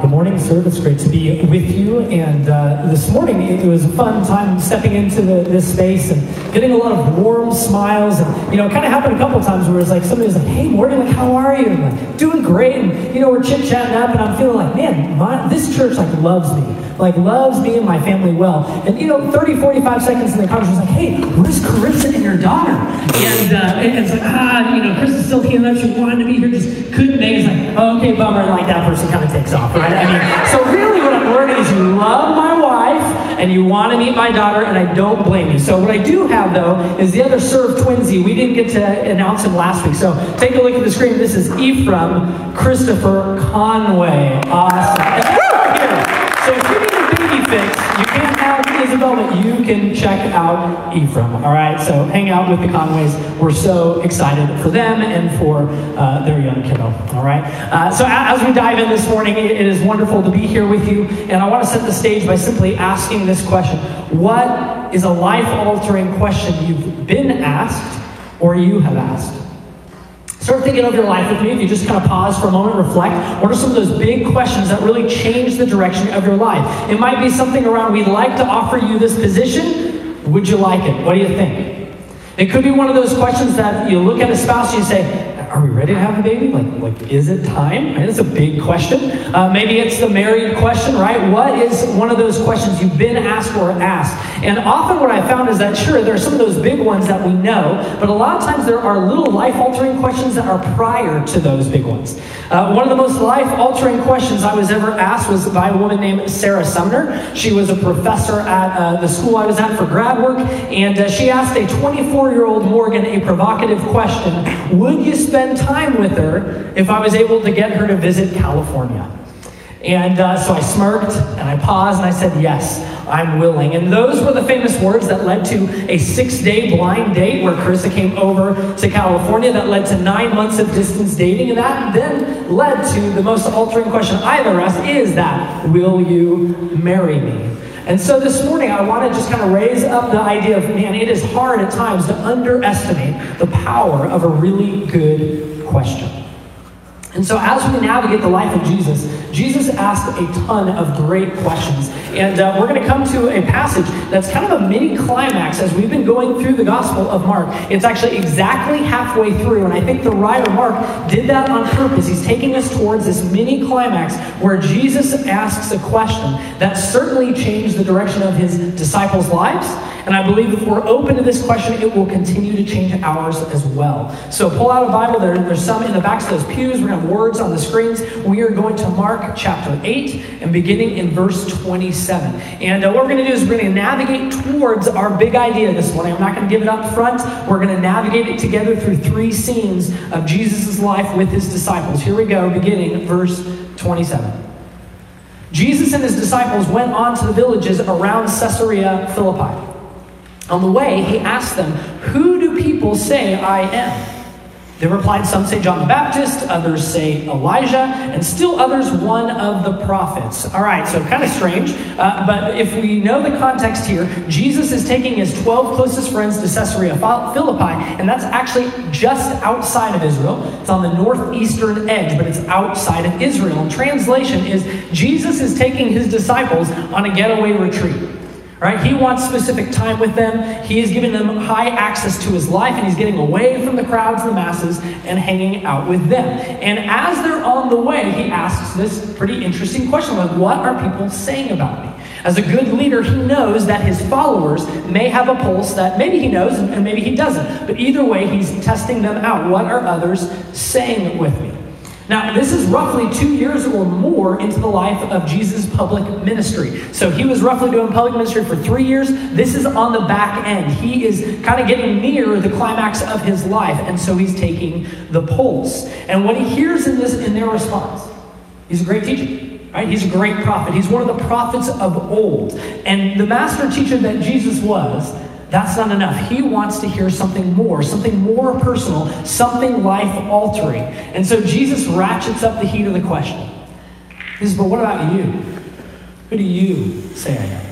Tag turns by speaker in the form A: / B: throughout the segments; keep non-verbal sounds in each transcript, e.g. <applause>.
A: good morning, sir. It's great to be with you. And uh, this morning, it was a fun time stepping into the, this space and getting a lot of warm smiles. And, you know, it kind of happened a couple times where it's like somebody was like, hey, Morgan, like, how are you? And like, doing great. And, you know, we're chit chatting up, and I'm feeling like, man, my, this church, like, loves me. Like, loves me and my family well. And, you know, 30, 45 seconds in the conversation, like, hey, where's Carissa and your daughter? And, uh, and it's like, ah, you know, Chris is still came up. She wanted to be here, just couldn't make it. It's like, oh, okay, bummer. Like, that person kind of takes off, right? I mean, so really what I'm learning is you love my wife and you want to meet my daughter, and I don't blame you. So what I do have, though, is the other Serve Twinsy. We didn't get to announce him last week. So take a look at the screen. This is Ephraim Christopher Conway. Awesome. Fix, you can't have Isabel, but you can check out Ephraim. All right, so hang out with the Conways. We're so excited for them and for uh, their young kiddo. All right, uh, so as we dive in this morning, it- it is wonderful to be here with you, and I want to set the stage by simply asking this question: What is a life-altering question you've been asked or you have asked? Start thinking of your life with me. If you just kind of pause for a moment, reflect. What are some of those big questions that really change the direction of your life? It might be something around, we'd like to offer you this position. Would you like it? What do you think? It could be one of those questions that you look at a spouse and you say, are we ready to have a baby? Like, like is it time? Right? That's a big question. Uh, maybe it's the married question, right? What is one of those questions you've been asked or asked? And often what I found is that, sure, there are some of those big ones that we know, but a lot of times there are little life altering questions that are prior to those big ones. Uh, one of the most life altering questions I was ever asked was by a woman named Sarah Sumner. She was a professor at uh, the school I was at for grad work, and uh, she asked a 24 year old Morgan a provocative question Would you spend time with her if I was able to get her to visit California? And uh, so I smirked and I paused and I said, Yes, I'm willing. And those were the famous words that led to a six day blind date where Carissa came over to California, that led to nine months of distance dating. And that then led to the most altering question I ever asked is that, Will you marry me? And so this morning, I want to just kind of raise up the idea of man, it is hard at times to underestimate the power of a really good question. And so, as we navigate the life of Jesus, Jesus asked a ton of great questions. And uh, we're going to come to a passage that's kind of a mini climax as we've been going through the Gospel of Mark. It's actually exactly halfway through, and I think the writer Mark did that on purpose. He's taking us towards this mini climax where Jesus asks a question that certainly changed the direction of his disciples' lives. And I believe if we're open to this question, it will continue to change ours as well. So pull out a Bible. There, there's some in the backs of those pews. We're going to have words on the screens. We are going to Mark chapter 8 and beginning in verse 27. And uh, what we're going to do is we're going to navigate towards our big idea this morning. I'm not going to give it up front. We're going to navigate it together through three scenes of Jesus' life with his disciples. Here we go, beginning verse 27. Jesus and his disciples went on to the villages around Caesarea Philippi. On the way, he asked them, Who do people say I am? They replied, Some say John the Baptist, others say Elijah, and still others one of the prophets. All right, so kind of strange, uh, but if we know the context here, Jesus is taking his 12 closest friends to Caesarea Philippi, and that's actually just outside of Israel. It's on the northeastern edge, but it's outside of Israel. And translation is Jesus is taking his disciples on a getaway retreat. Right? He wants specific time with them. He is giving them high access to his life, and he's getting away from the crowds and the masses and hanging out with them. And as they're on the way, he asks this pretty interesting question like, what are people saying about me? As a good leader, he knows that his followers may have a pulse that maybe he knows and maybe he doesn't. But either way, he's testing them out. What are others saying with me? Now, this is roughly two years or more into the life of Jesus' public ministry. So he was roughly doing public ministry for three years. This is on the back end. He is kind of getting near the climax of his life, and so he's taking the pulse. And what he hears in this in their response, he's a great teacher. Right? He's a great prophet. He's one of the prophets of old. And the master teacher that Jesus was, that's not enough. He wants to hear something more, something more personal, something life altering. And so Jesus ratchets up the heat of the question. He says, But what about you? Who do you say I am?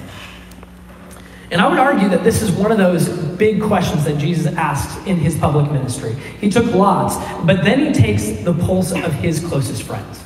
A: And I would argue that this is one of those big questions that Jesus asks in his public ministry. He took lots, but then he takes the pulse of his closest friends.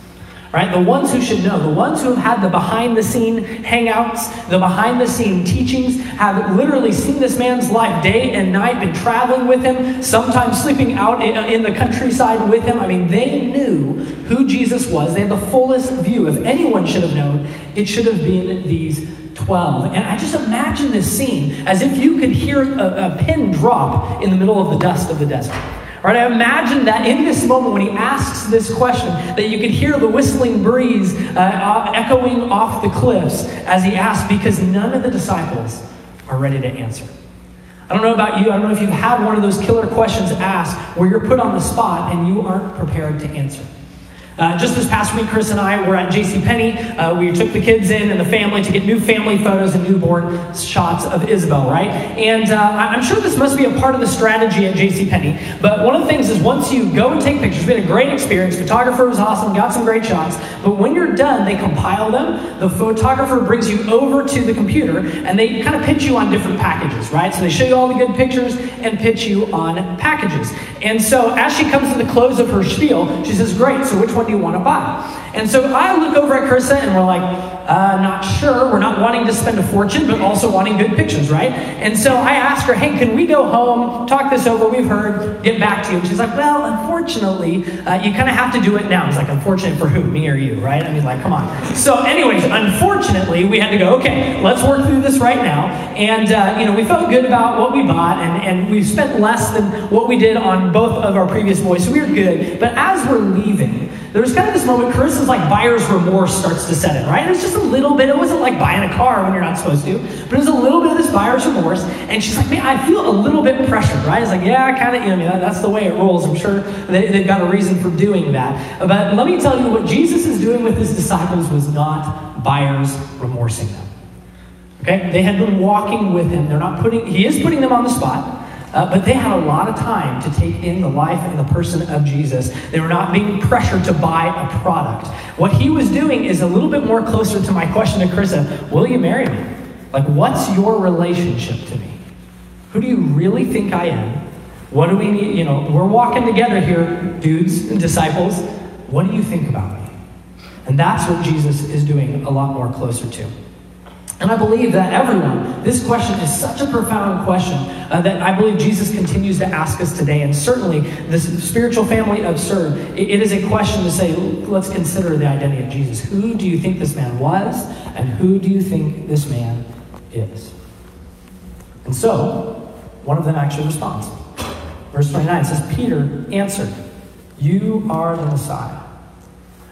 A: Right? The ones who should know, the ones who have had the behind the scene hangouts, the behind the scene teachings, have literally seen this man's life day and night, been traveling with him, sometimes sleeping out uh, in the countryside with him. I mean, they knew who Jesus was. They had the fullest view. If anyone should have known, it should have been these 12. And I just imagine this scene as if you could hear a, a pin drop in the middle of the dust of the desert. Right, I imagine that in this moment when he asks this question, that you could hear the whistling breeze uh, echoing off the cliffs as he asks, because none of the disciples are ready to answer. I don't know about you, I don't know if you've had one of those killer questions asked where you're put on the spot and you aren't prepared to answer. Uh, just this past week, Carissa and I were at JCPenney. Uh, we took the kids in and the family to get new family photos and newborn shots of Isabel, right? And uh, I'm sure this must be a part of the strategy at JCPenney. But one of the things is once you go and take pictures, it's been a great experience. Photographer was awesome, got some great shots. But when you're done, they compile them. The photographer brings you over to the computer and they kind of pitch you on different packages, right? So they show you all the good pictures and pitch you on packages. And so as she comes to the close of her spiel, she says, Great, so which one do you want to buy? And so I look over at Carissa and we're like, uh, not sure. We're not wanting to spend a fortune, but also wanting good pictures, right? And so I asked her, hey, can we go home, talk this over, we've heard, get back to you? And she's like, well, unfortunately, uh, you kind of have to do it now. I was like, unfortunate for who? Me or you, right? I mean, like, come on. So, anyways, unfortunately, we had to go, okay, let's work through this right now. And, uh, you know, we felt good about what we bought, and, and we spent less than what we did on both of our previous boys, so we were good. But as we're leaving, there was kind of this moment, Carissa's like buyer's remorse starts to set in, right? It was just a little bit, it wasn't like buying a car when you're not supposed to, but it was a little bit of this buyer's remorse. And she's like, man, I feel a little bit pressured, right? It's like, yeah, I kind of, you know, I mean that's the way it rolls. I'm sure they, they've got a reason for doing that. But let me tell you, what Jesus is doing with his disciples was not buyer's remorsing them. Okay? They had been walking with him. They're not putting, he is putting them on the spot. Uh, but they had a lot of time to take in the life and the person of Jesus. They were not being pressured to buy a product. What he was doing is a little bit more closer to my question to Carissa Will you marry me? Like, what's your relationship to me? Who do you really think I am? What do we need? You know, we're walking together here, dudes and disciples. What do you think about me? And that's what Jesus is doing a lot more closer to. And I believe that everyone, this question is such a profound question uh, that I believe Jesus continues to ask us today. And certainly, this spiritual family of Serve, it, it is a question to say, let's consider the identity of Jesus. Who do you think this man was, and who do you think this man is? And so, one of them actually responds. Verse 29 says, Peter answered, You are the Messiah.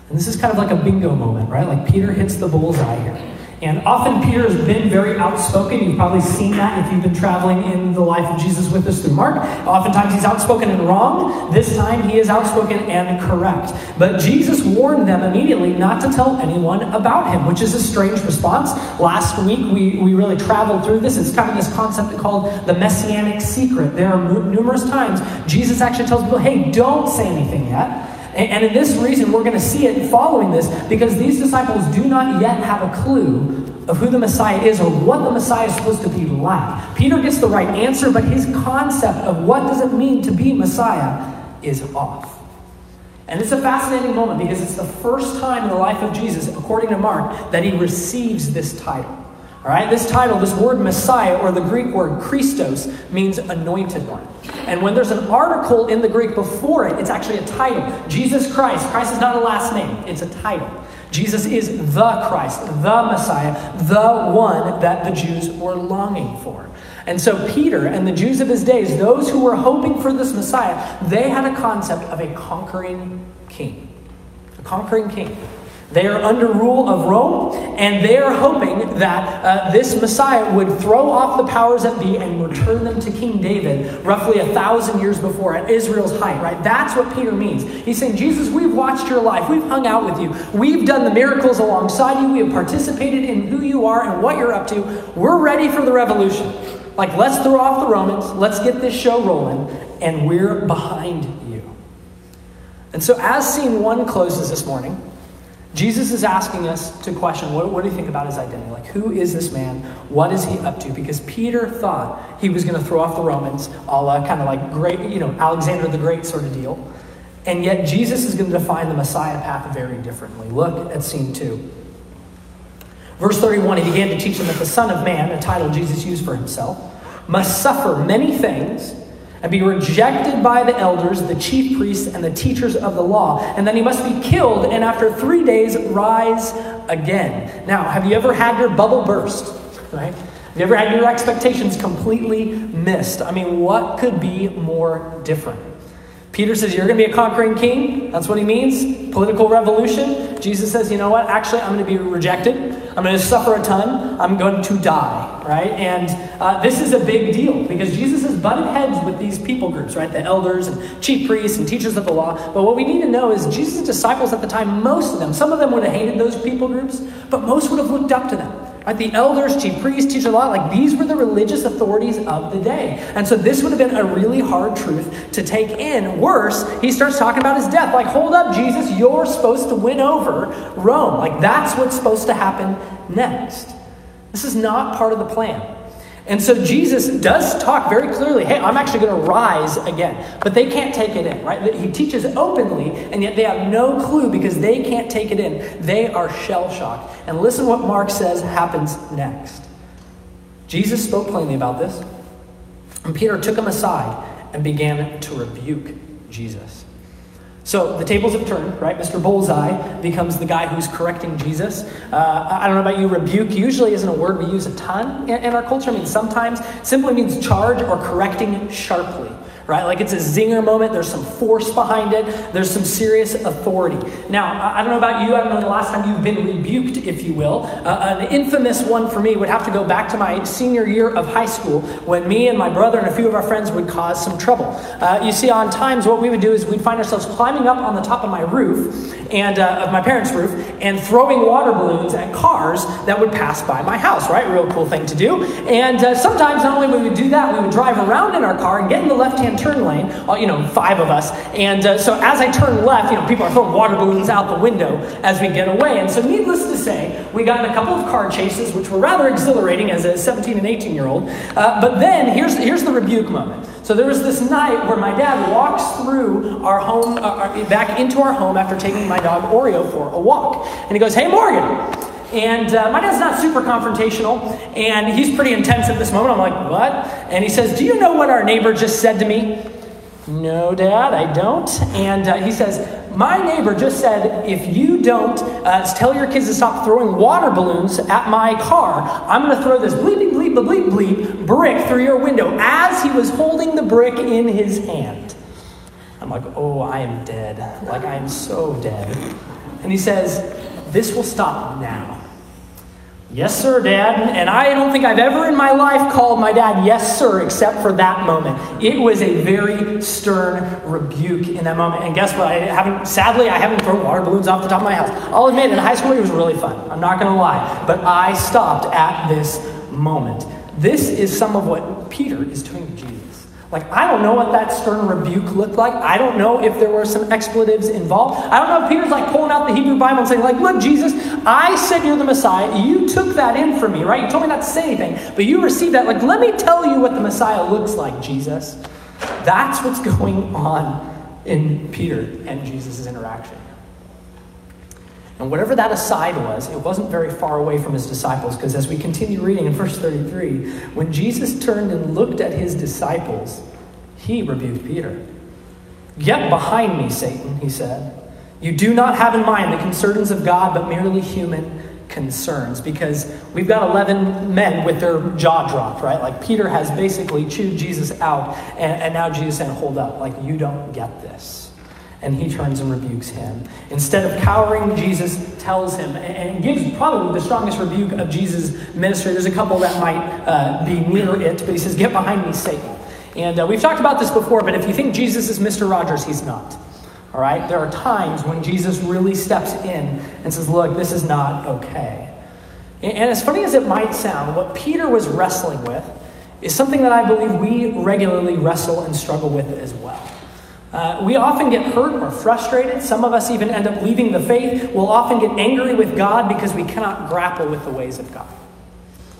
A: And this is kind of like a bingo moment, right? Like Peter hits the bullseye here. And often Peter has been very outspoken. You've probably seen that if you've been traveling in the life of Jesus with us through Mark. Oftentimes he's outspoken and wrong. This time he is outspoken and correct. But Jesus warned them immediately not to tell anyone about him, which is a strange response. Last week we, we really traveled through this. It's kind of this concept called the messianic secret. There are numerous times Jesus actually tells people, hey, don't say anything yet. And in this reason, we're going to see it following this because these disciples do not yet have a clue of who the Messiah is or what the Messiah is supposed to be like. Peter gets the right answer, but his concept of what does it mean to be Messiah is off. And it's a fascinating moment because it's the first time in the life of Jesus, according to Mark, that he receives this title. All right, this title, this word Messiah, or the Greek word Christos, means anointed one. And when there's an article in the Greek before it, it's actually a title. Jesus Christ. Christ is not a last name, it's a title. Jesus is the Christ, the Messiah, the one that the Jews were longing for. And so, Peter and the Jews of his days, those who were hoping for this Messiah, they had a concept of a conquering king. A conquering king. They are under rule of Rome, and they are hoping that uh, this Messiah would throw off the powers that be and return them to King David roughly a thousand years before at Israel's height, right? That's what Peter means. He's saying, Jesus, we've watched your life. We've hung out with you. We've done the miracles alongside you. We have participated in who you are and what you're up to. We're ready for the revolution. Like, let's throw off the Romans. Let's get this show rolling. And we're behind you. And so, as scene one closes this morning, Jesus is asking us to question what, what, do you think about his identity? Like, who is this man? What is he up to? Because Peter thought he was going to throw off the Romans, a la kind of like great, you know, Alexander the Great sort of deal. And yet, Jesus is going to define the Messiah path very differently. Look at scene two. Verse 31 He began to teach them that the Son of Man, a title Jesus used for himself, must suffer many things and be rejected by the elders, the chief priests, and the teachers of the law. And then he must be killed, and after three days, rise again. Now, have you ever had your bubble burst? Right? Have you ever had your expectations completely missed? I mean, what could be more different? Peter says, You're going to be a conquering king. That's what he means. Political revolution. Jesus says, You know what? Actually, I'm going to be rejected. I'm going to suffer a ton. I'm going to die, right? And uh, this is a big deal because Jesus has butted heads with these people groups, right? The elders and chief priests and teachers of the law. But what we need to know is Jesus' disciples at the time, most of them, some of them would have hated those people groups, but most would have looked up to them. Right? The elders, chief priests, teachers of the law, like these were the religious authorities of the day. And so this would have been a really hard truth to take in. Worse, he starts talking about his death. Like, hold up, Jesus, you're supposed to win over Rome. Like, that's what's supposed to happen next. This is not part of the plan. And so Jesus does talk very clearly hey, I'm actually going to rise again. But they can't take it in, right? He teaches openly, and yet they have no clue because they can't take it in. They are shell shocked. And listen what Mark says happens next. Jesus spoke plainly about this, and Peter took him aside and began to rebuke Jesus. So the tables have turned, right? Mr. Bullseye becomes the guy who's correcting Jesus. Uh, I don't know about you, rebuke usually isn't a word we use a ton in, in our culture. I mean, sometimes simply means charge or correcting sharply right? Like it's a zinger moment. There's some force behind it. There's some serious authority. Now, I don't know about you. I don't know the last time you've been rebuked, if you will. Uh, an infamous one for me would have to go back to my senior year of high school when me and my brother and a few of our friends would cause some trouble. Uh, you see, on times, what we would do is we'd find ourselves climbing up on the top of my roof and uh, of my parents' roof and throwing water balloons at cars that would pass by my house, right? Real cool thing to do. And uh, sometimes not only would we do that, we would drive around in our car and get in the left-hand turn lane, uh, you know, five of us. And uh, so as I turn left, you know, people are throwing water balloons out the window as we get away. And so, needless to say, we got in a couple of car chases, which were rather exhilarating as a 17 and 18 year old. Uh, but then here's, here's the rebuke moment. So there was this night where my dad walks through our home, uh, uh, back into our home after taking my dog Oreo for a walk. And he goes, Hey, Morgan, and uh, my dad's not super confrontational, and he's pretty intense at this moment. I'm like, what? And he says, Do you know what our neighbor just said to me? No, Dad, I don't. And uh, he says, My neighbor just said, if you don't uh, tell your kids to stop throwing water balloons at my car, I'm going to throw this bleep, bleep, bleep, bleep, bleep brick through your window as he was holding the brick in his hand. I'm like, Oh, I am dead. Like, I am so dead. And he says, This will stop now. Yes, sir, Dad. And I don't think I've ever in my life called my dad yes, sir, except for that moment. It was a very stern rebuke in that moment. And guess what? I haven't, sadly, I haven't thrown water balloons off the top of my house. I'll admit, in high school, it was really fun. I'm not going to lie. But I stopped at this moment. This is some of what Peter is doing to Jesus. Like, I don't know what that stern rebuke looked like. I don't know if there were some expletives involved. I don't know if Peter's like pulling out the Hebrew Bible and saying, like, look, Jesus, I said you're the Messiah. You took that in for me, right? You told me not to say anything, but you received that. Like, let me tell you what the Messiah looks like, Jesus. That's what's <laughs> going on in Peter and Jesus' interaction. And whatever that aside was, it wasn't very far away from his disciples, because as we continue reading in verse 33, when Jesus turned and looked at his disciples, he rebuked Peter. Get behind me, Satan, he said. You do not have in mind the concerns of God, but merely human concerns. Because we've got 11 men with their jaw dropped, right? Like Peter has basically chewed Jesus out, and, and now Jesus saying, Hold up, like you don't get this and he turns and rebukes him. Instead of cowering, Jesus tells him and gives probably the strongest rebuke of Jesus' ministry. There's a couple that might uh, be near it, but he says, Get behind me, Satan. And uh, we've talked about this before, but if you think Jesus is Mr. Rogers, he's not. All right? There are times when Jesus really steps in and says, Look, this is not okay. And as funny as it might sound, what Peter was wrestling with is something that I believe we regularly wrestle and struggle with as well. Uh, we often get hurt or frustrated. Some of us even end up leaving the faith. We'll often get angry with God because we cannot grapple with the ways of God.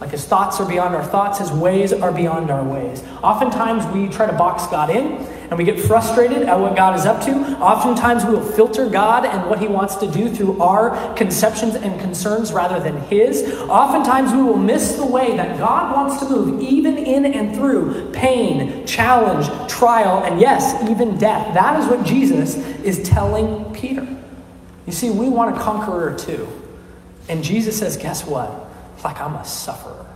A: Like his thoughts are beyond our thoughts, his ways are beyond our ways. Oftentimes we try to box God in and we get frustrated at what God is up to. Oftentimes we will filter God and what He wants to do through our conceptions and concerns rather than His. Oftentimes we will miss the way that God wants to move, even in and through pain, challenge, trial, and yes, even death. That is what Jesus is telling Peter. You see, we want a conqueror too. And Jesus says, guess what? It's like I'm a sufferer.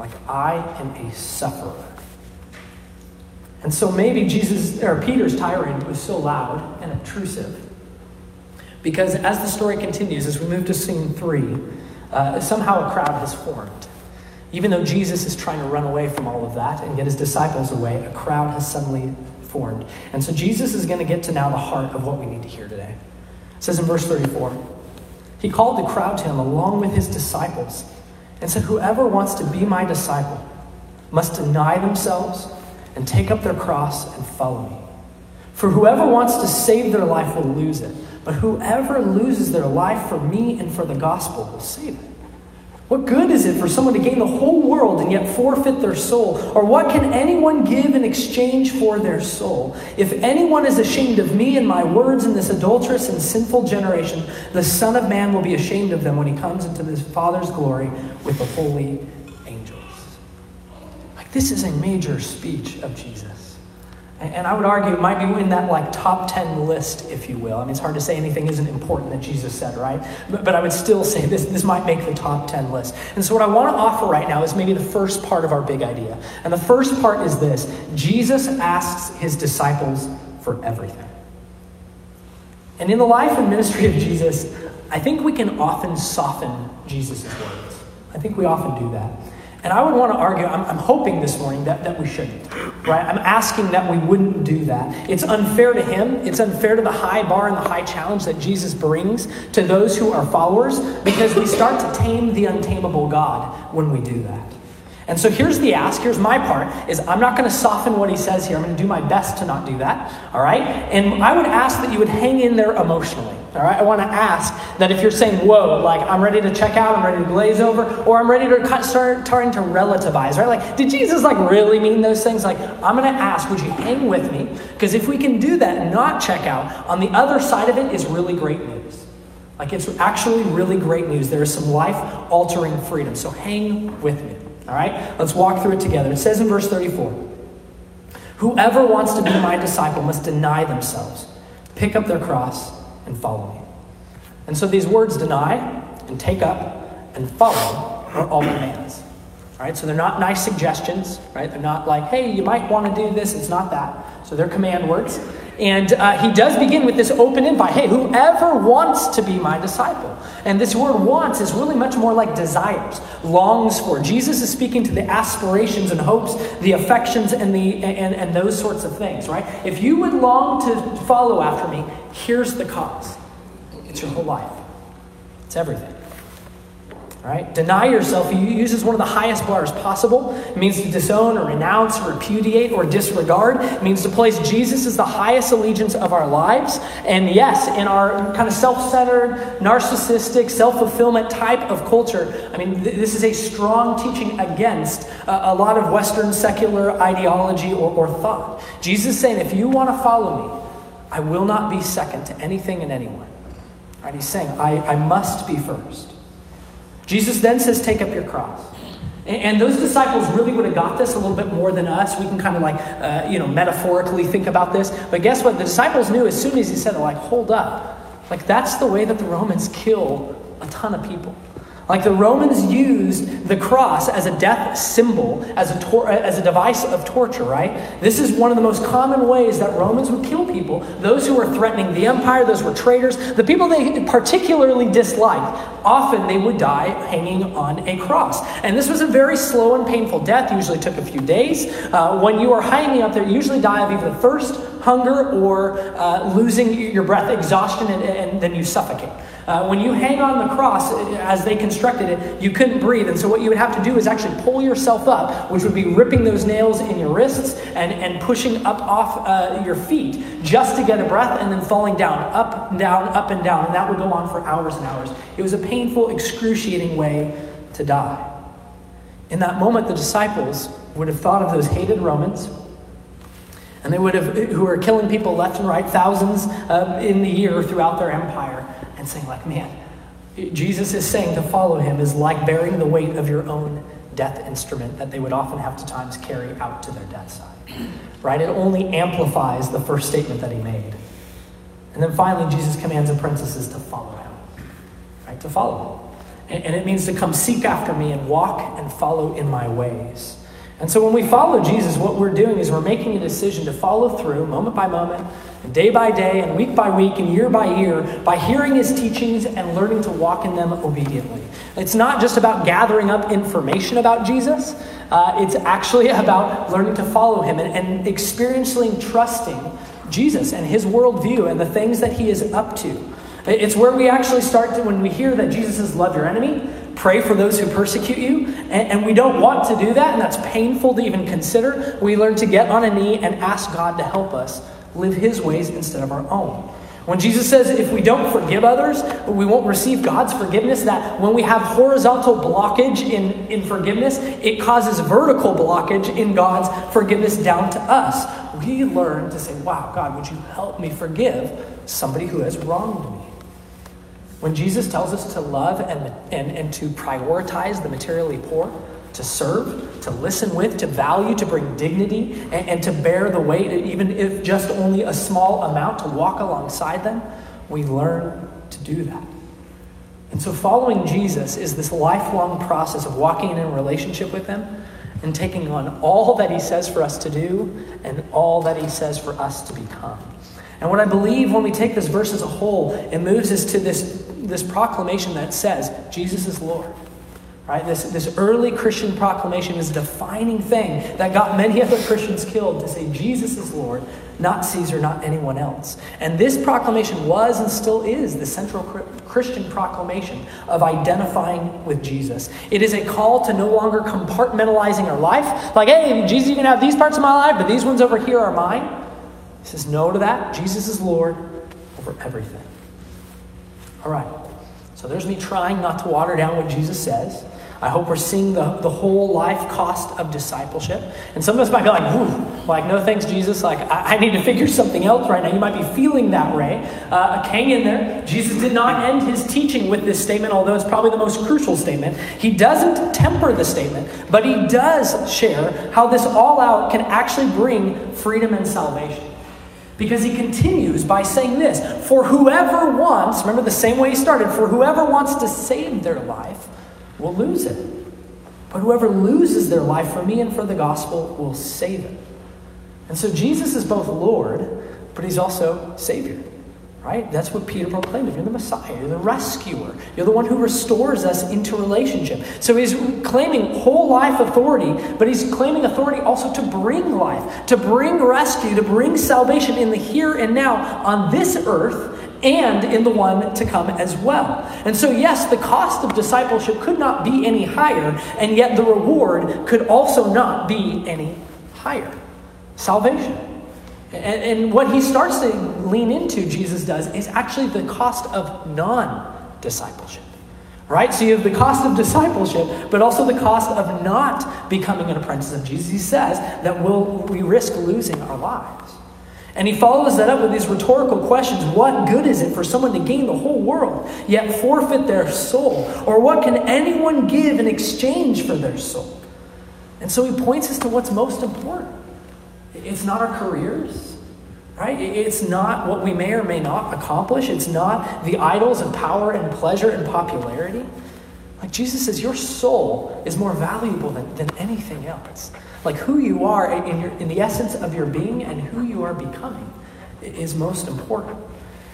A: Like I am a sufferer. And so maybe Jesus or Peter's tirade was so loud and obtrusive. Because as the story continues, as we move to scene three, uh, somehow a crowd has formed. Even though Jesus is trying to run away from all of that and get his disciples away, a crowd has suddenly formed. And so Jesus is going to get to now the heart of what we need to hear today. It says in verse 34 He called the crowd to him along with his disciples and said, Whoever wants to be my disciple must deny themselves and take up their cross and follow me. For whoever wants to save their life will lose it, but whoever loses their life for me and for the gospel will save it. What good is it for someone to gain the whole world and yet forfeit their soul? Or what can anyone give in exchange for their soul? If anyone is ashamed of me and my words in this adulterous and sinful generation, the Son of Man will be ashamed of them when he comes into his Father's glory with the holy this is a major speech of Jesus. And I would argue it might be in that like top 10 list, if you will. I mean, it's hard to say anything isn't important that Jesus said, right? But, but I would still say this, this might make the top 10 list. And so what I want to offer right now is maybe the first part of our big idea. And the first part is this Jesus asks his disciples for everything. And in the life and ministry of Jesus, I think we can often soften Jesus' words. I think we often do that. And I would want to argue, I'm, I'm, hoping this morning that, that we shouldn't, right? I'm asking that we wouldn't do that. It's unfair to him. It's unfair to the high bar and the high challenge that Jesus brings to those who are followers because we start to tame the untamable God when we do that. And so here's the ask, here's my part, is I'm not going to soften what he says here. I'm going to do my best to not do that, all right? And I would ask that you would hang in there emotionally. All right, I want to ask that if you're saying, whoa, like I'm ready to check out, I'm ready to glaze over, or I'm ready to start starting to relativize, right? Like, did Jesus like really mean those things? Like, I'm going to ask, would you hang with me? Because if we can do that and not check out, on the other side of it is really great news. Like, it's actually really great news. There is some life altering freedom. So hang with me. All right, let's walk through it together. It says in verse 34 Whoever wants to be my disciple must deny themselves, pick up their cross and follow me. And so these words deny and take up and follow are all commands. All right? So they're not nice suggestions, right? They're not like, hey, you might want to do this. It's not that. So they're command words. And uh, he does begin with this open invite hey, whoever wants to be my disciple. And this word wants is really much more like desires, longs for. Jesus is speaking to the aspirations and hopes, the affections, and, the, and, and those sorts of things, right? If you would long to follow after me, here's the cause it's your whole life, it's everything. Right? Deny yourself. He uses one of the highest bars possible. It means to disown or renounce, or repudiate, or disregard. It means to place Jesus as the highest allegiance of our lives. And yes, in our kind of self centered, narcissistic, self fulfillment type of culture, I mean, th- this is a strong teaching against uh, a lot of Western secular ideology or, or thought. Jesus is saying, if you want to follow me, I will not be second to anything and anyone. Right? He's saying, I, I must be first. Jesus then says, Take up your cross. And those disciples really would have got this a little bit more than us. We can kind of like, uh, you know, metaphorically think about this. But guess what? The disciples knew as soon as he said, like, hold up. Like, that's the way that the Romans kill a ton of people. Like the Romans used the cross as a death symbol, as a, tor- as a device of torture, right? This is one of the most common ways that Romans would kill people. Those who were threatening the empire, those were traitors, the people they particularly disliked, often they would die hanging on a cross. And this was a very slow and painful death, usually took a few days. Uh, when you are hanging up there, you usually die of either thirst, hunger, or uh, losing your breath, exhaustion, and, and then you suffocate. Uh, when you hang on the cross, uh, as they constructed it, you couldn't breathe. And so, what you would have to do is actually pull yourself up, which would be ripping those nails in your wrists and, and pushing up off uh, your feet just to get a breath and then falling down, up and down, up and down. And that would go on for hours and hours. It was a painful, excruciating way to die. In that moment, the disciples would have thought of those hated Romans and they would have, who were killing people left and right, thousands uh, in the year throughout their empire, and saying, like, man, Jesus is saying to follow him is like bearing the weight of your own death instrument that they would often have to times carry out to their death side. Right? It only amplifies the first statement that he made. And then finally, Jesus commands apprentices to follow him. Right? To follow him. And, and it means to come seek after me and walk and follow in my ways. And so when we follow Jesus, what we're doing is we're making a decision to follow through moment by moment, day by day, and week by week, and year by year by hearing his teachings and learning to walk in them obediently. It's not just about gathering up information about Jesus, uh, it's actually <laughs> about learning to follow him and, and experiencing trusting Jesus and his worldview and the things that he is up to. It's where we actually start to, when we hear that Jesus says, Love your enemy, pray for those who persecute you. And, and, we don't want to do that, and that's painful to even consider. We learn to get on a knee and ask God to help us live His ways instead of our own. When Jesus says if we don't forgive others, we won't receive God's forgiveness, that when we have horizontal blockage in, in forgiveness, it causes vertical blockage in God's forgiveness down to us. We learn to say, Wow, God, would you help me forgive somebody who has wronged me? When Jesus tells us to love and, and, and to prioritize the materially poor, to serve, to listen with, to value, to bring dignity, and, and, to bear the weight, even if just only a small amount, to walk alongside them, we learn to do that. And so, following Jesus is this lifelong process of walking in relationship with Him and taking on all that He says for us to do and all that He says for us to become. And what I believe when we take this verse as a whole, it moves us to this, this proclamation that says, Jesus is Lord. Right? This, this early Christian proclamation is a defining thing that got many other Christians killed to say Jesus is Lord, not Caesar, not anyone else. And this proclamation was and still is the central Christian proclamation of identifying with Jesus. It is a call to no longer compartmentalizing our life. Like, hey, Jesus, you can have these parts of my life, but these ones over here are mine. He says no to that. Jesus is Lord over everything. All right. So there's me trying not to water down what Jesus says. I hope we're seeing the, the whole life cost of discipleship. And some of us might be like, like, no thanks, Jesus. Like, I, I, need to figure something else right now. You might be feeling that way. Uh, hang in there. Jesus did not end his teaching with this statement, although it's probably the most crucial statement. He doesn't temper the statement, but he does share how this all out can actually bring freedom and salvation. Because he continues by saying this For whoever wants, remember the same way he started, for whoever wants to save their life will lose it. But whoever loses their life for me and for the gospel will save it. And so Jesus is both Lord, but he's also Savior. Right? That's what Peter proclaimed. You're the Messiah. You're the rescuer. You're the one who restores us into relationship. So he's claiming whole life authority, but he's claiming authority also to bring life, to bring rescue, to bring salvation in the here and now on this earth and in the one to come as well. And so, yes, the cost of discipleship could not be any higher, and yet the reward could also not be any higher salvation. And, and what he starts to lean into, Jesus does, is actually the cost of non discipleship. Right? So you have the cost of discipleship, but also the cost of not becoming an apprentice of Jesus. He says that we'll, we risk losing our lives. And he follows that up with these rhetorical questions What good is it for someone to gain the whole world, yet forfeit their soul? Or what can anyone give in exchange for their soul? And so he points us to what's most important. It's not our careers, right? It's not what we may or may not accomplish. It's not the idols of power and pleasure and popularity. Like Jesus says, your soul is more valuable than, than anything else. Like who you are in, your, in the essence of your being and who you are becoming is most important.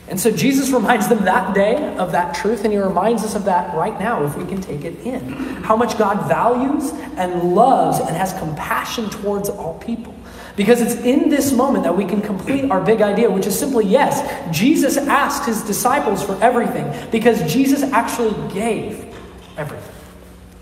A: And so Jesus reminds them that day of that truth, and he reminds us of that right now if we can take it in. How much God values and loves and has compassion towards all people. Because it's in this moment that we can complete our big idea, which is simply yes, Jesus asked his disciples for everything because Jesus actually gave everything.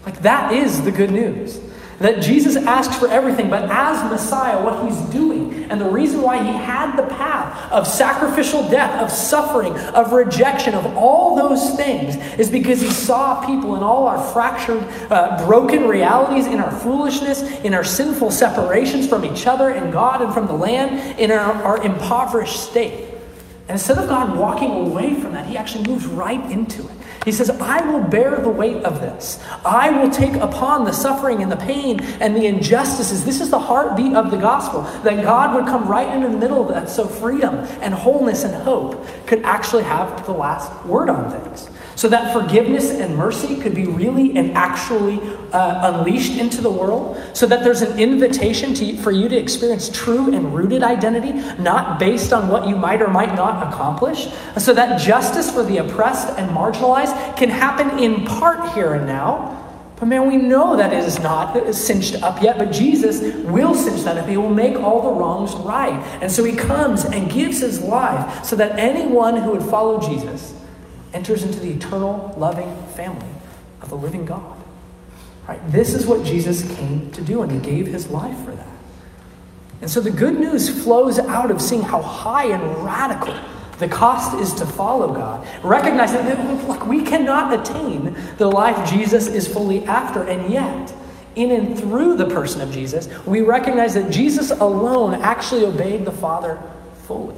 A: Like that is the good news. That Jesus asks for everything, but as Messiah, what he's doing, and the reason why he had the path of sacrificial death, of suffering, of rejection, of all those things, is because he saw people in all our fractured, uh, broken realities, in our foolishness, in our sinful separations from each other and God and from the land, in our, our impoverished state. And instead of God walking away from that, he actually moves right into it. He says, I will bear the weight of this. I will take upon the suffering and the pain and the injustices. This is the heartbeat of the gospel that God would come right into the middle of that so freedom and wholeness and hope could actually have the last word on things so that forgiveness and mercy could be really and actually uh, unleashed into the world, so that there's an invitation to, for you to experience true and rooted identity, not based on what you might or might not accomplish, so that justice for the oppressed and marginalized can happen in part here and now. But man, we know that it is not cinched up yet, but Jesus will cinch that up. He will make all the wrongs right. And so he comes and gives his life so that anyone who would follow Jesus enters into the eternal, loving family of the living God. Right? This is what Jesus came to do, and he gave his life for that. And so the good news flows out of seeing how high and radical the cost is to follow God. Recognizing that look, we cannot attain the life Jesus is fully after, and yet, in and through the person of Jesus, we recognize that Jesus alone actually obeyed the Father fully.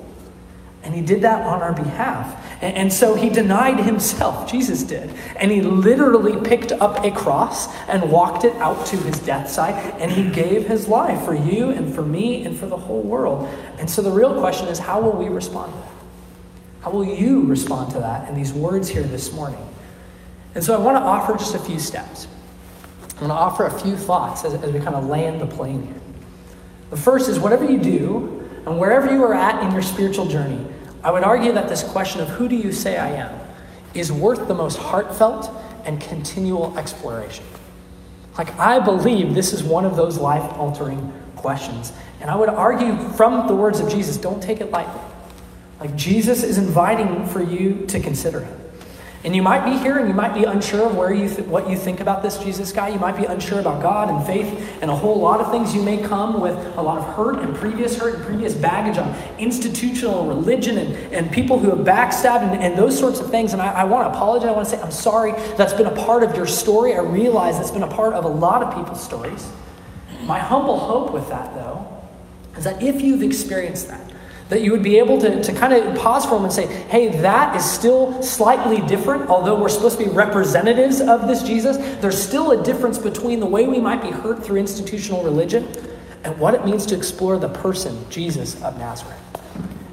A: And he did that on our behalf. And, and, so he denied himself, <laughs> Jesus did. And he literally picked up a cross and walked it out to his death side. And he gave his life for you and for me and for the whole world. And so the real question is how will we respond to that? How will you respond to that in these words here this morning? And so I want to offer just a few steps. I want to offer a few thoughts as, as we kind of land the plane here. The first is whatever you do, and wherever you are at in your spiritual journey, I would argue that this question of who do you say I am is worth the most heartfelt and continual exploration. Like, I believe this is one of those life altering questions. And I would argue from the words of Jesus, don't take it lightly. Like, Jesus is inviting for you to consider him. And you might be here and you might be unsure of where you th- what you think about this Jesus guy. You might be unsure about God and faith and a whole lot of things. You may come with a lot of hurt and previous hurt and previous baggage on institutional religion and, and people who have backstabbed and, and those sorts of things. And I, I want to apologize. I want to say, I'm sorry that's been a part of your story. I realize that's been a part of a lot of people's stories. My humble hope with that, though, is that if you've experienced that, that you would be able to, to kind of pause for them and say, hey, that is still slightly different. Although we're supposed to be representatives of this Jesus, there's still a difference between the way we might be hurt through institutional religion and what it means to explore the person, Jesus of Nazareth,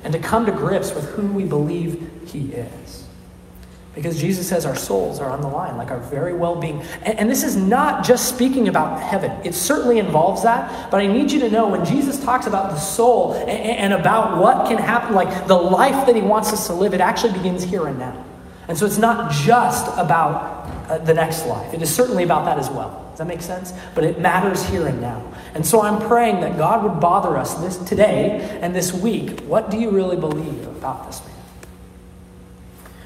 A: and to come to grips with who we believe he is. Because Jesus says our souls are on the line, like our very well being. And, and, this is not just speaking about heaven. It certainly involves that. But I need you to know when Jesus talks about the soul and, and about what can happen, like the life that he wants us to live, it actually begins here and now. And so it's not just about uh, the next life, it is certainly about that as well. Does that make sense? But it matters here and now. And so I'm praying that God would bother us this today and this week. What do you really believe about this man?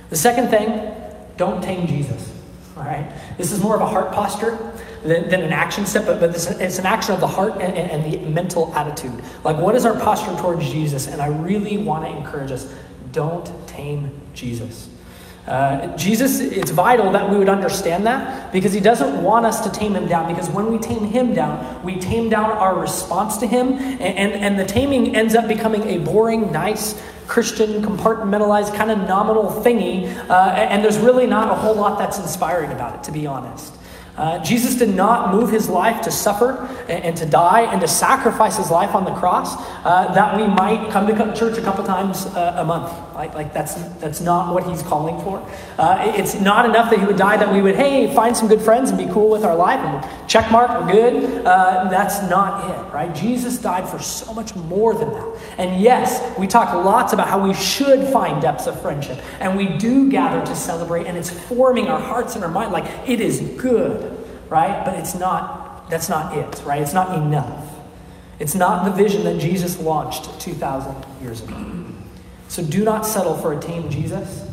A: The second thing, don't tame Jesus. All right? This is more of a heart posture than, than an action step, but, but this, it's an action of the heart and, and, and the mental attitude. Like, what is our posture towards Jesus? And I really want to encourage us don't tame Jesus. Uh, Jesus, it's vital that we would understand that because he doesn't want us to tame him down. Because when we tame him down, we tame down our response to him, and, and, and the taming ends up becoming a boring, nice, Christian, compartmentalized, kind of nominal thingy, uh, and there's really not a whole lot that's inspiring about it, to be honest. Uh, Jesus did not move his life to suffer and, and, to die and to sacrifice his life on the cross uh, that we might come to church a couple times uh, a month. Like, like that's, that's not what he's calling for. Uh, it's not enough that he would die that we would, hey, find some good friends and be cool with our life and check mark, we're good. Uh, that's not it, right? Jesus died for so much more than that. And yes, we talk lots about how we should find depths of friendship and we do gather to celebrate and it's forming our hearts and our mind. Like it is good right? But it's not, that's not it, right? It's not enough. It's not the vision that Jesus launched 2,000 years ago. So do not settle for a tame Jesus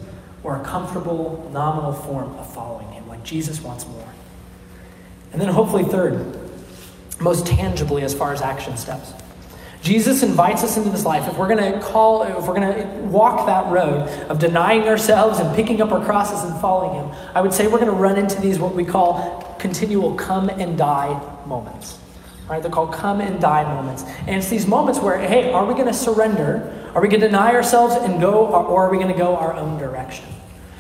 A: or a comfortable, nominal form of following him. Like Jesus wants more. And then, hopefully, third, most tangibly as far as action steps. Jesus invites us into this life. If we're going to call, if we're going to walk that road of denying ourselves and picking up our crosses and following Him, I would say we're going to run into these what we call continual come and die moments. Right? They're called come and die moments. And it's these moments where, hey, are we going to surrender? Are we going to deny ourselves and go, or are we going to go our own direction?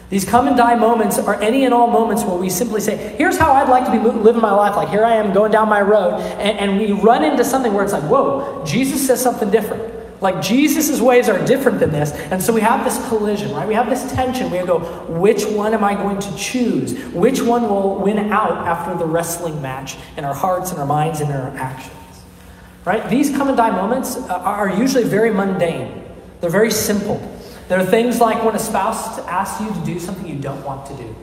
A: These come and die moments are any and all moments where we simply say, here's how I'd like to be living my life. Like, here I am going down my road. And, and we run into something where it's like, whoa, Jesus says something different. Like, Jesus' ways are different than this. And so we have this collision, right? We have this tension. We go, which one am I going to choose? Which one will win out after the wrestling match in our hearts and our minds and our actions? Right? These come and die moments uh, are usually very mundane, they're very simple. There are things like when a spouse asks you to do something you don't want to do.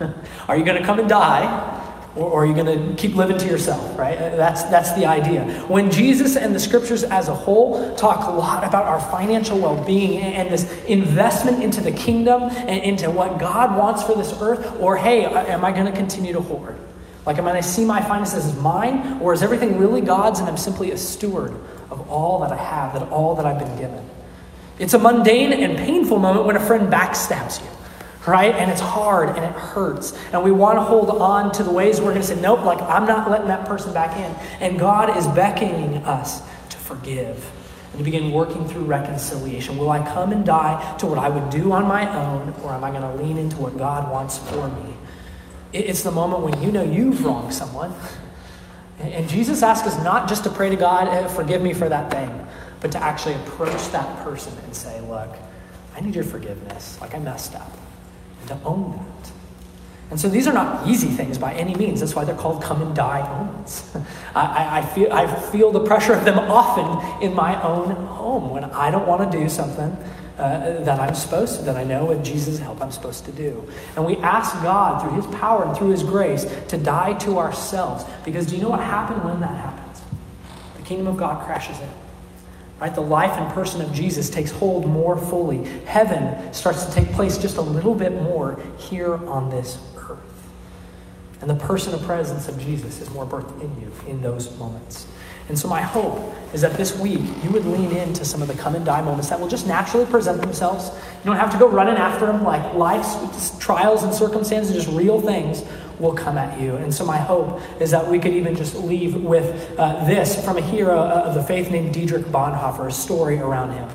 A: <laughs> are you going to come and die? Or, are you going to keep living to yourself, right? Uh, that's, that's the idea. When Jesus and the scriptures as a whole talk a lot about our financial well being and this investment into the kingdom and into what God wants for this earth, or hey, uh, am I going to continue to hoard? Like, am I going to see my finances as mine, or is everything really God's and I'm simply a steward of all that I have, that all that I've been given? It's a mundane and painful moment when a friend backstabs you, right? And it's hard and it hurts. And we want to hold on to the ways we're going to say, nope, like I'm not letting that person back in. And God is beckoning us to forgive and to begin working through reconciliation. Will I come and die to what I would do on my own, or am I going to lean into what God wants for me? It's the moment when you know you've wronged someone. And Jesus asks us not just to pray to God, eh, forgive me for that thing, but to actually approach that person and say, look, I need your forgiveness. Like I messed up. And to own that. And so these are not easy things by any means. That's why they're called come and die moments. <laughs> I, I, feel, I feel the pressure of them <laughs> often in my own home when I don't want to do something uh, that I'm supposed to, that I know with Jesus' help I'm supposed to do. And we ask God through His power and through His grace to die to ourselves. Because do you know what happened when that happens? The kingdom of God crashes in. Right? The life and person of Jesus takes hold more fully. Heaven starts to take place just a little bit more here on this earth. And the person and presence of Jesus is more birthed in you in those moments. And so, my hope is that this week you would lean into some of the come and die moments that will just naturally present themselves. You don't have to go running after them like life's trials and circumstances, just real things will come at you. And so, my hope is that we could even just leave with uh, this from a hero of the faith named Dietrich Bonhoeffer, a story around him.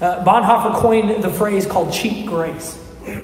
A: Uh, Bonhoeffer coined the phrase called cheap grace. <clears throat>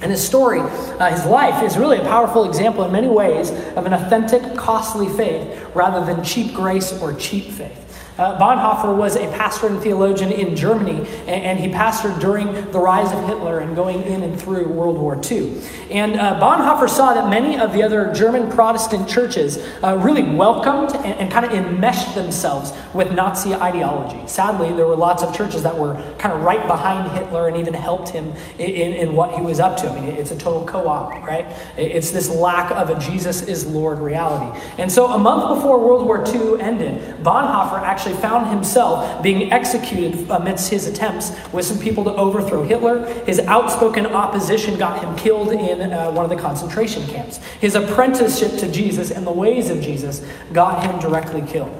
A: And his story, uh, his life, is really a powerful example in many ways of an authentic, costly faith rather than cheap grace or cheap faith. Uh, Bonhoeffer was a pastor and theologian in Germany, and, and, he pastored during the rise of Hitler and going in and through World War II. And uh, Bonhoeffer saw that many of the other German Protestant churches uh, really welcomed and, and kind of enmeshed themselves with Nazi ideology. Sadly, there were lots of churches that were kind of right behind Hitler and even helped him in, in, in what he was up to. I mean, it's a total co op, right? It's this lack of a Jesus is Lord reality. And so, a month before World War II ended, Bonhoeffer actually actually found himself being executed amidst his attempts with some people to overthrow Hitler. His outspoken opposition got him killed in uh, one of the concentration camps. His apprenticeship to Jesus and the ways of Jesus got him directly killed.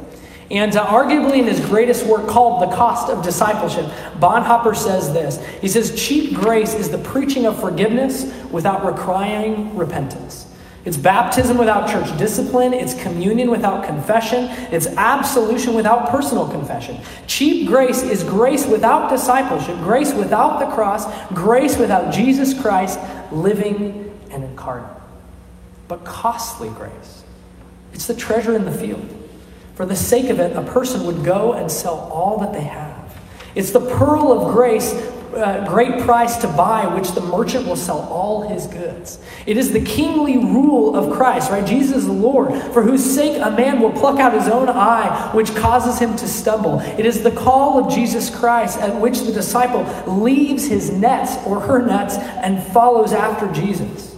A: And uh, arguably in his greatest work called The Cost of Discipleship, Bonhoeffer says this. He says, Cheap grace is the preaching of forgiveness without requiring repentance. It's baptism without church discipline. It's communion without confession. It's absolution without personal confession. Cheap grace is grace without discipleship, grace without the cross, grace without Jesus Christ living and incarnate. But costly grace. It's the treasure in the field. For the sake of it, a person would go and sell all that they have. It's the pearl of grace uh, great price to buy, which the merchant will sell all his goods. It is the kingly rule of Christ, right? Jesus the Lord, for whose sake a man will pluck out his own eye, which causes him to stumble. It is the call of Jesus Christ at which the disciple leaves his nets or her nets and follows after Jesus.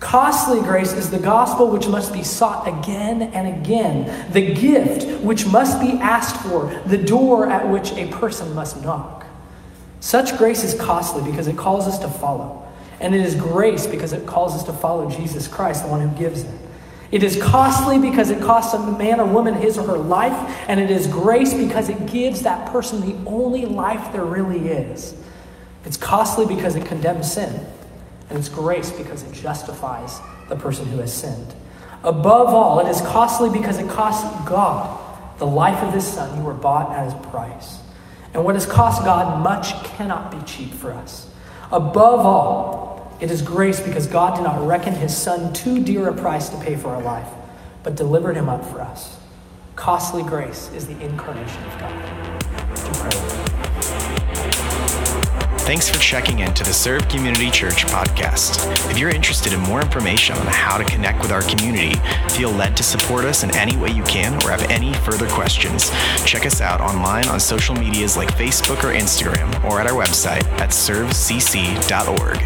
A: Costly grace is the gospel which must be sought again and again, the gift which must be asked for, the door at which a person must knock. Such grace is costly because it calls us to follow. And it is grace because it calls us to follow Jesus Christ, the one who gives it. It is costly because it costs a man or woman his or her life, and it is grace because it gives that person the only life there really is. It's costly because it condemns sin, and it's grace because it justifies the person who has sinned. Above all, it is costly because it costs God the life of his son. You were bought at his price. And what has cost God much cannot be cheap for us. Above all, it is grace because God did not reckon his son too dear a price to pay for our life, but delivered him up for us. Costly grace is the incarnation of God.
B: Thanks for checking in to the Serve Community Church podcast. If you're interested in more information on how to connect with our community, feel led to support us in any way you can, or have any further questions, check us out online on social medias like Facebook or Instagram, or at our website at servecc.org.